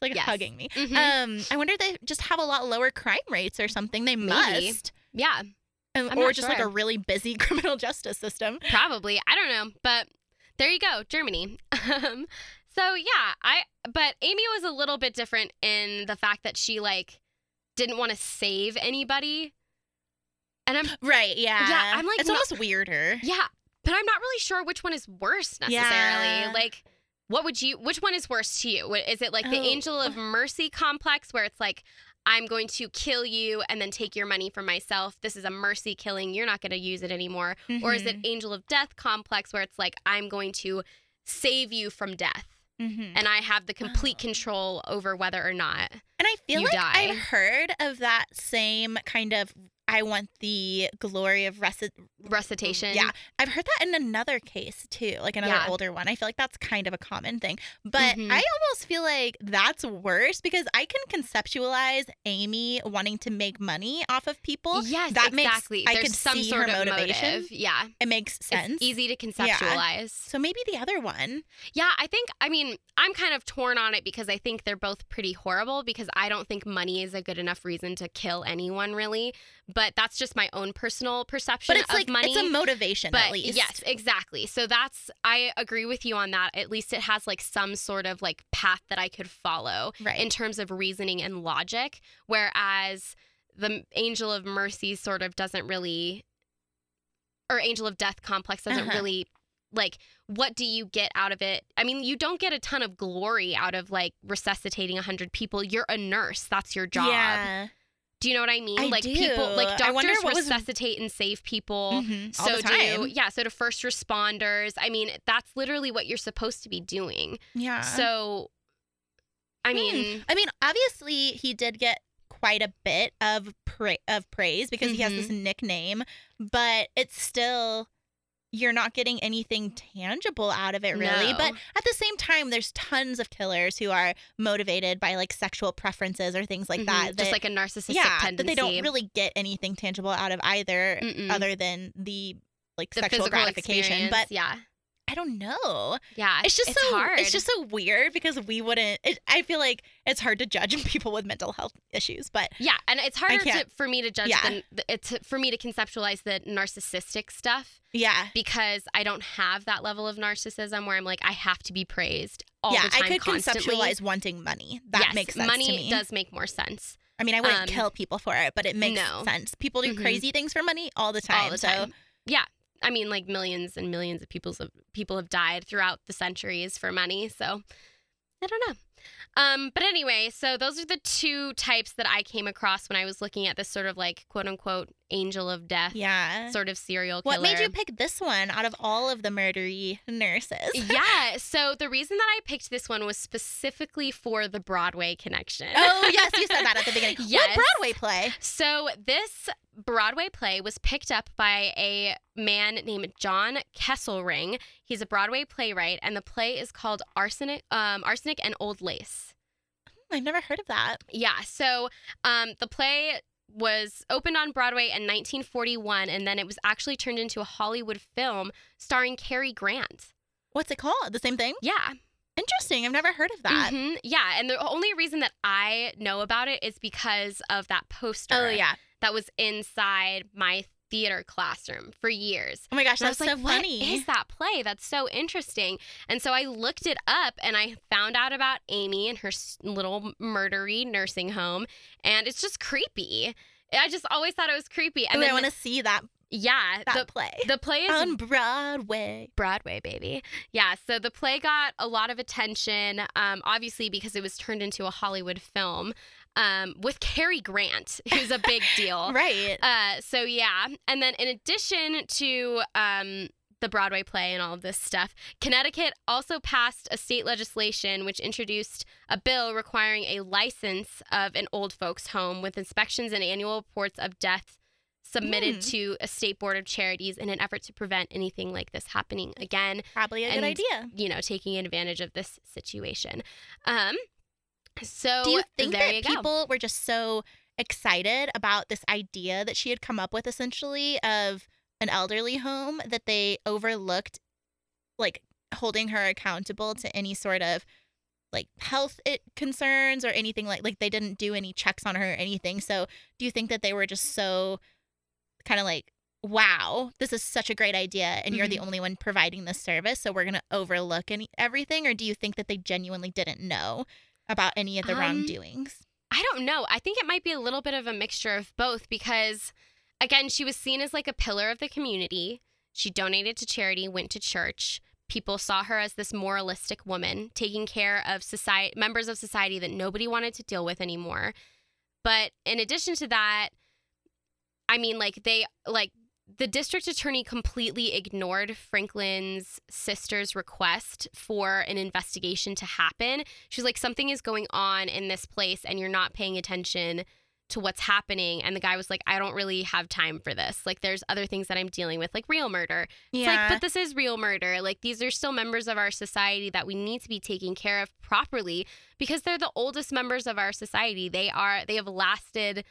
He's like Yes. hugging me. Mhm. Um, I wonder if they just have a lot lower crime rates or something. They Maybe. must, yeah, and, or just like a really busy criminal justice system. probably. I don't know. But there you go, Germany. Um, so yeah, I, but Amy was a little bit different in the fact that she like didn't want to save anybody. And I'm, Right. Yeah. Yeah, I'm, like, it's almost weirder. yeah, but I'm not really sure which one is worse necessarily. Yeah. Like, what would you, which one is worse to you? Is it like the Oh. angel of mercy complex where it's like, I'm going to kill you and then take your money for myself. This is a mercy killing. You're not going to use it anymore. Or is it Mhm. angel of death complex where it's like, I'm going to save you from death Mhm. and I have the complete Oh. control over whether or not. And I feel you like die. I've heard of that same kind of I want the glory of reci- Recitation. Yeah, I've heard that in another case too, like another Yeah. older one. I feel like that's kind of a common thing. But Mhm. I almost feel like that's worse because I can conceptualize Amy wanting to make money off of people. Yes, that makes- exactly. I could some see sort her of motivation. motive. Yeah. It makes sense. It's easy to conceptualize. So maybe the other one. Yeah, I think, I mean, I'm kind of torn on it because I think they're both pretty horrible because I don't think money is a good enough reason to kill anyone, really. But that's just my own personal perception But it's of like money. it's a motivation but at least. yes, exactly. So that's, I agree with you on that. At least it has like some sort of like path that I could follow Right. in terms of reasoning and logic. Whereas the angel of mercy sort of doesn't really, or angel of death complex doesn't Uh-huh. really like what do you get out of it i mean you don't get a ton of glory out of like resuscitating 100 people you're a nurse that's your job Yeah. Do you know what i mean I like do. people like doctors what was- resuscitate and save people Mhm. All so do yeah so do first responders i mean that's literally what you're supposed to be doing Yeah. so i Hmm. mean I mean, obviously he did get quite a bit of pra- of praise because he has this Mm-hmm. nickname, but it's still you're not getting anything tangible out of it really. But at the same time, there's tons of killers who are motivated by like sexual preferences or things like Mhm. that. just that- like a narcissistic yeah, tendency. that they don't really get anything tangible out of either, Mm-mm. other than the like the sexual gratification. But yeah, I don't know. yeah, It's just so hard. it's just so weird because we wouldn't. It, I feel like it's hard to judge people with mental health issues, but Yeah, and it's harder to, for me to judge Yeah. than it's for me to conceptualize the narcissistic stuff yeah, because I don't have that level of narcissism where I'm like I have to be praised all yeah, the time I could constantly. conceptualize wanting money. That yes, makes sense money to me. does make more sense I mean, I wouldn't um, kill people for it, but it makes no. sense. People do Mhm. crazy things for money all the time. all the so time. Yeah, I mean like millions and millions of people have people have died throughout the centuries for money. So I don't know. Um, but anyway, so those are the two types that I came across when I was looking at this sort of like quote unquote angel of death yeah. sort of serial killer. What made you pick this one out of all of the murdery nurses? yeah. So the reason that I picked this one was specifically for the Broadway connection. oh yes, you said that at the beginning. Yes. What Broadway play? So this Broadway play was picked up by a man named John Kesselring. He's a Broadway playwright, and the play is called Arsenic, um, Arsenic and Old Lace. I've never heard of that. Yeah. So um, the play was opened on Broadway in 1941, and then it was actually turned into a Hollywood film starring Cary Grant. What's it called? The same thing? Yeah. Interesting. I've never heard of that. Mhm, Yeah, and the only reason that I know about it is because of that poster. Oh yeah. that was inside my theater classroom for years. Oh my gosh, And that's so funny. is that play? That's so interesting. And so I looked it up and I found out about Amy and her little murdery nursing home, and it's just creepy. I just always thought it was creepy. And Ooh, then, I want to see that yeah, that the, play the play is on Broadway. Broadway, baby. Yeah, so the play got a lot of attention, um, obviously because it was turned into a Hollywood film um, with Cary Grant, who's a big deal. Right. Uh, so yeah, and then in addition to um, the Broadway play and all of this stuff, Connecticut also passed a state legislation which introduced a bill requiring a license of an old folks' home with inspections and annual reports of deaths submitted Hmm. to a state board of charities in an effort to prevent anything like this happening again. Probably a good idea. You know, taking advantage of this situation. Um, so Do you think that you people were just so excited about this idea that she had come up with essentially of an elderly home that they overlooked like holding her accountable to any sort of like health it concerns or anything like like they didn't do any checks on her or anything. So do you think that they were just so kind of like wow, this is such a great idea and you're the mm-hmm. only one providing this service, so we're going to overlook any everything or do you think that they genuinely didn't know about any of the Um, wrongdoings? I don't know. I think it might be a little bit of a mixture of both because, again, she was seen as like a pillar of the community. She donated to charity, went to church. People saw her as this moralistic woman taking care of society members of society that nobody wanted to deal with anymore. But in addition to that, I mean, like they like the district attorney completely ignored Franklin's sister's request for an investigation to happen. She's like, something is going on in this place and you're not paying attention to what's happening. And the guy was like, I don't really have time for this. Like, there's other things that I'm dealing with, like real murder. It's like, but this is real murder. Like, these are still members of our society that we need to be taking care of properly because they're the oldest members of our society. They are, they have lasted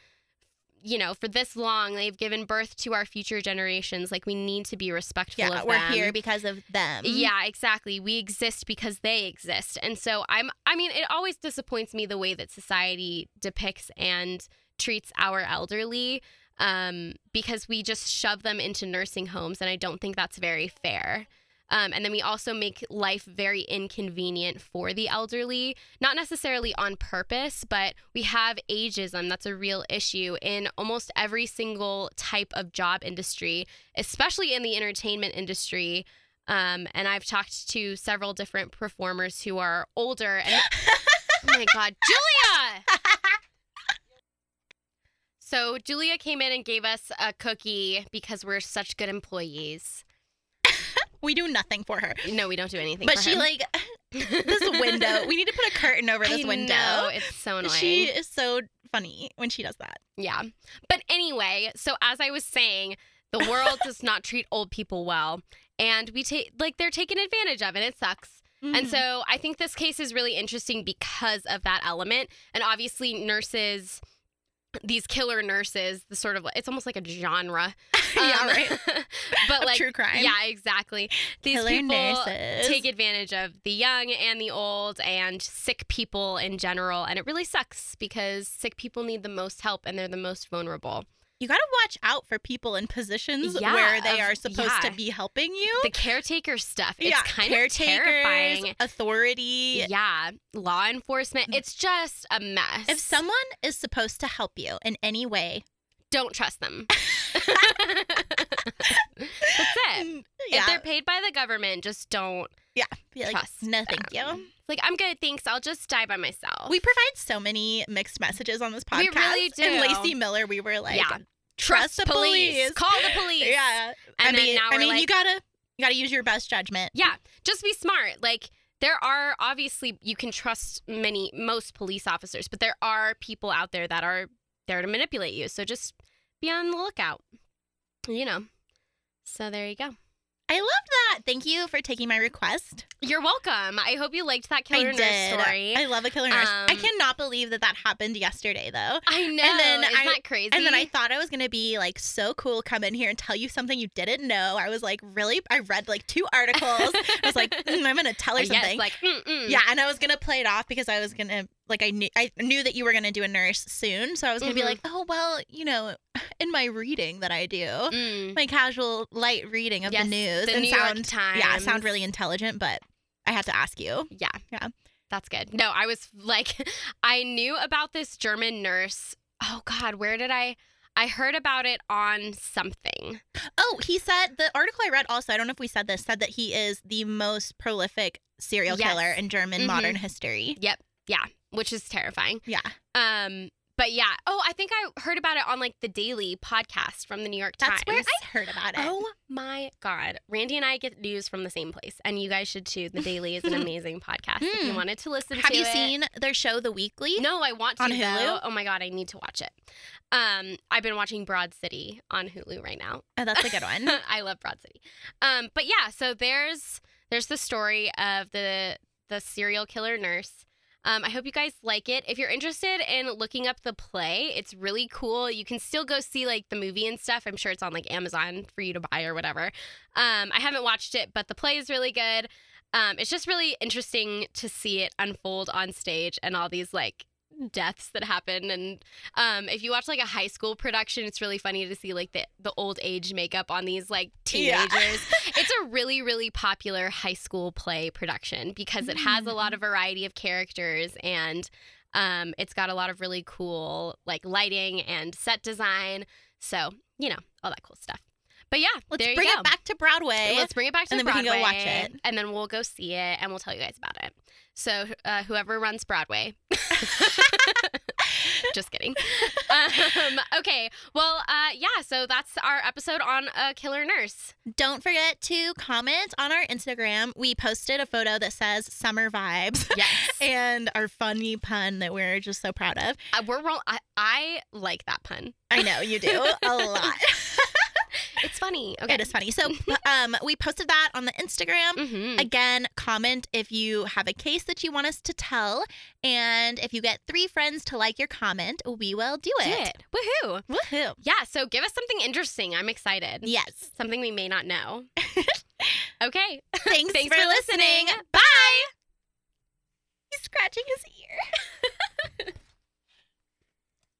you know, for this long, they've given birth to our future generations. Like we need to be respectful yeah, of we're them. here because of them. Yeah, exactly. We exist because they exist. And so I'm I mean, it always disappoints me the way that society depicts and treats our elderly um, because we just shove them into nursing homes and I don't think that's very fair. Um, and then we also make life very inconvenient for the elderly, not necessarily on purpose, but we have ageism. That's a real issue in almost every single type of job industry, especially in the entertainment industry. Um, and I've talked to several different performers who are older. And oh my God, Julia! So Julia came in and gave us a cookie because we're such good employees. We do nothing for her. No, we don't do anything. But she her. like this window. We need to put a curtain over this I window. know, it's so annoying. She is so funny when she does that. Yeah. But anyway, so as I was saying, the world does not treat old people well. And we take, like, they're taken advantage of, and it sucks. And Mhm. so I think this case is really interesting because of that element. And obviously, nurses, these killer nurses, the sort of, it's almost like a genre. yeah, Um, right. but like, true crime. yeah, exactly. These Killer people nurses. take advantage of the young and the old and sick people in general. And it really sucks because sick people need the most help and they're the most vulnerable. You got to watch out for people in positions Yeah, where they of- are supposed yeah. to be helping you. The caretaker stuff, it's yeah, kind of terrifying. authority. Yeah, law enforcement, it's just a mess. If someone is supposed to help you in any way, don't trust them. That's it. mm, If they're paid by the government, just don't yeah, be like, trust. no, thank them. you. Like, I'm good, thanks. I'll just die by myself. We provide so many mixed messages on this podcast. We really do. And Lacey Miller, we were like, yeah. trust the police. Call the police. yeah. And I then mean, now I mean, like, you gotta, you gotta use your best judgment. Yeah, just be smart. Like there are obviously you can trust many most police officers, but there are people out there that are there to manipulate you. So just be on the lookout. You know. So there you go. I love that. Thank you for taking my request. You're welcome. I hope you liked that killer I nurse did. story. I love a killer nurse. I Um, cannot believe that that happened yesterday, though. I know. And then Isn't I- that crazy? And then I thought I was gonna be like so cool, come in here and tell you something you didn't know. I was like, really? I read like two articles. I was like, mm, I'm gonna tell her yes, something. like mm-mm. yeah, and I was gonna play it off because I was gonna like I knew I knew that you were gonna do a nurse soon, so I was gonna be Mhm. like, oh well, you know, in my reading that I do, Mm. my casual light reading of Yes, the news the and New York sound Times. yeah sound really intelligent, but I had to ask you. Yeah. Yeah. That's good. No, I was like, I knew about this German nurse. Oh, God, where did I? I heard about it on something. Oh, he said the article I read also, I don't know if we said this, said that he is the most prolific serial Yes. killer in German Mhm. modern history. Yep. Yeah. Which is terrifying. Yeah. Um, but yeah. Oh, I think I heard about it on like the Daily podcast from the New York Times. That's where I heard about it. Oh my God. Randy and I get news from the same place, and you guys should too. The Daily is an amazing podcast if you Hmm. wanted to listen to Have to you it. seen their show, The Weekly? No, I want to On though. Hulu? Oh my god, I need to watch it. Um, I've been watching Broad City on Hulu right now. Oh, that's a good one. I love Broad City. Um, but yeah, so there's there's the story of the the serial killer nurse. Um, I hope you guys like it. If you're interested in looking up the play, it's really cool. You can still go see like the movie and stuff. I'm sure it's on like Amazon for you to buy or whatever. Um, I haven't watched it, but the play is really good. Um, it's just really interesting to see it unfold on stage and all these like deaths that happen and um if you watch like a high school production it's really funny to see like the the old age makeup on these like Yeah. teenagers. It's a really really popular high school play production because it has a lot of variety of characters and um it's got a lot of really cool like lighting and set design. So you know all that cool stuff but yeah Let's bring go. it back to Broadway. Let's bring it back to and then we can Broadway, go watch it. and then we'll go see it, and we'll tell you guys about it. So, uh, whoever runs Broadway, just kidding. Um, okay, well, uh, yeah. So that's our episode on a killer nurse. Don't forget to comment on our Instagram. We posted a photo that says summer vibes Yes, and our funny pun that we're just so proud of. uh, we're roll- I, I like that pun. I know you do a lot. It's funny. Okay, It is funny. So um, we posted that on the Instagram. Mhm. Again, comment if you have a case that you want us to tell. And if you get three friends to like your comment, we will do Do it. it. Woohoo! Woohoo. Yeah. So give us something interesting. I'm excited. Yes. Something we may not know. okay. Thanks, Thanks for, for listening. listening. Bye. He's scratching his ear.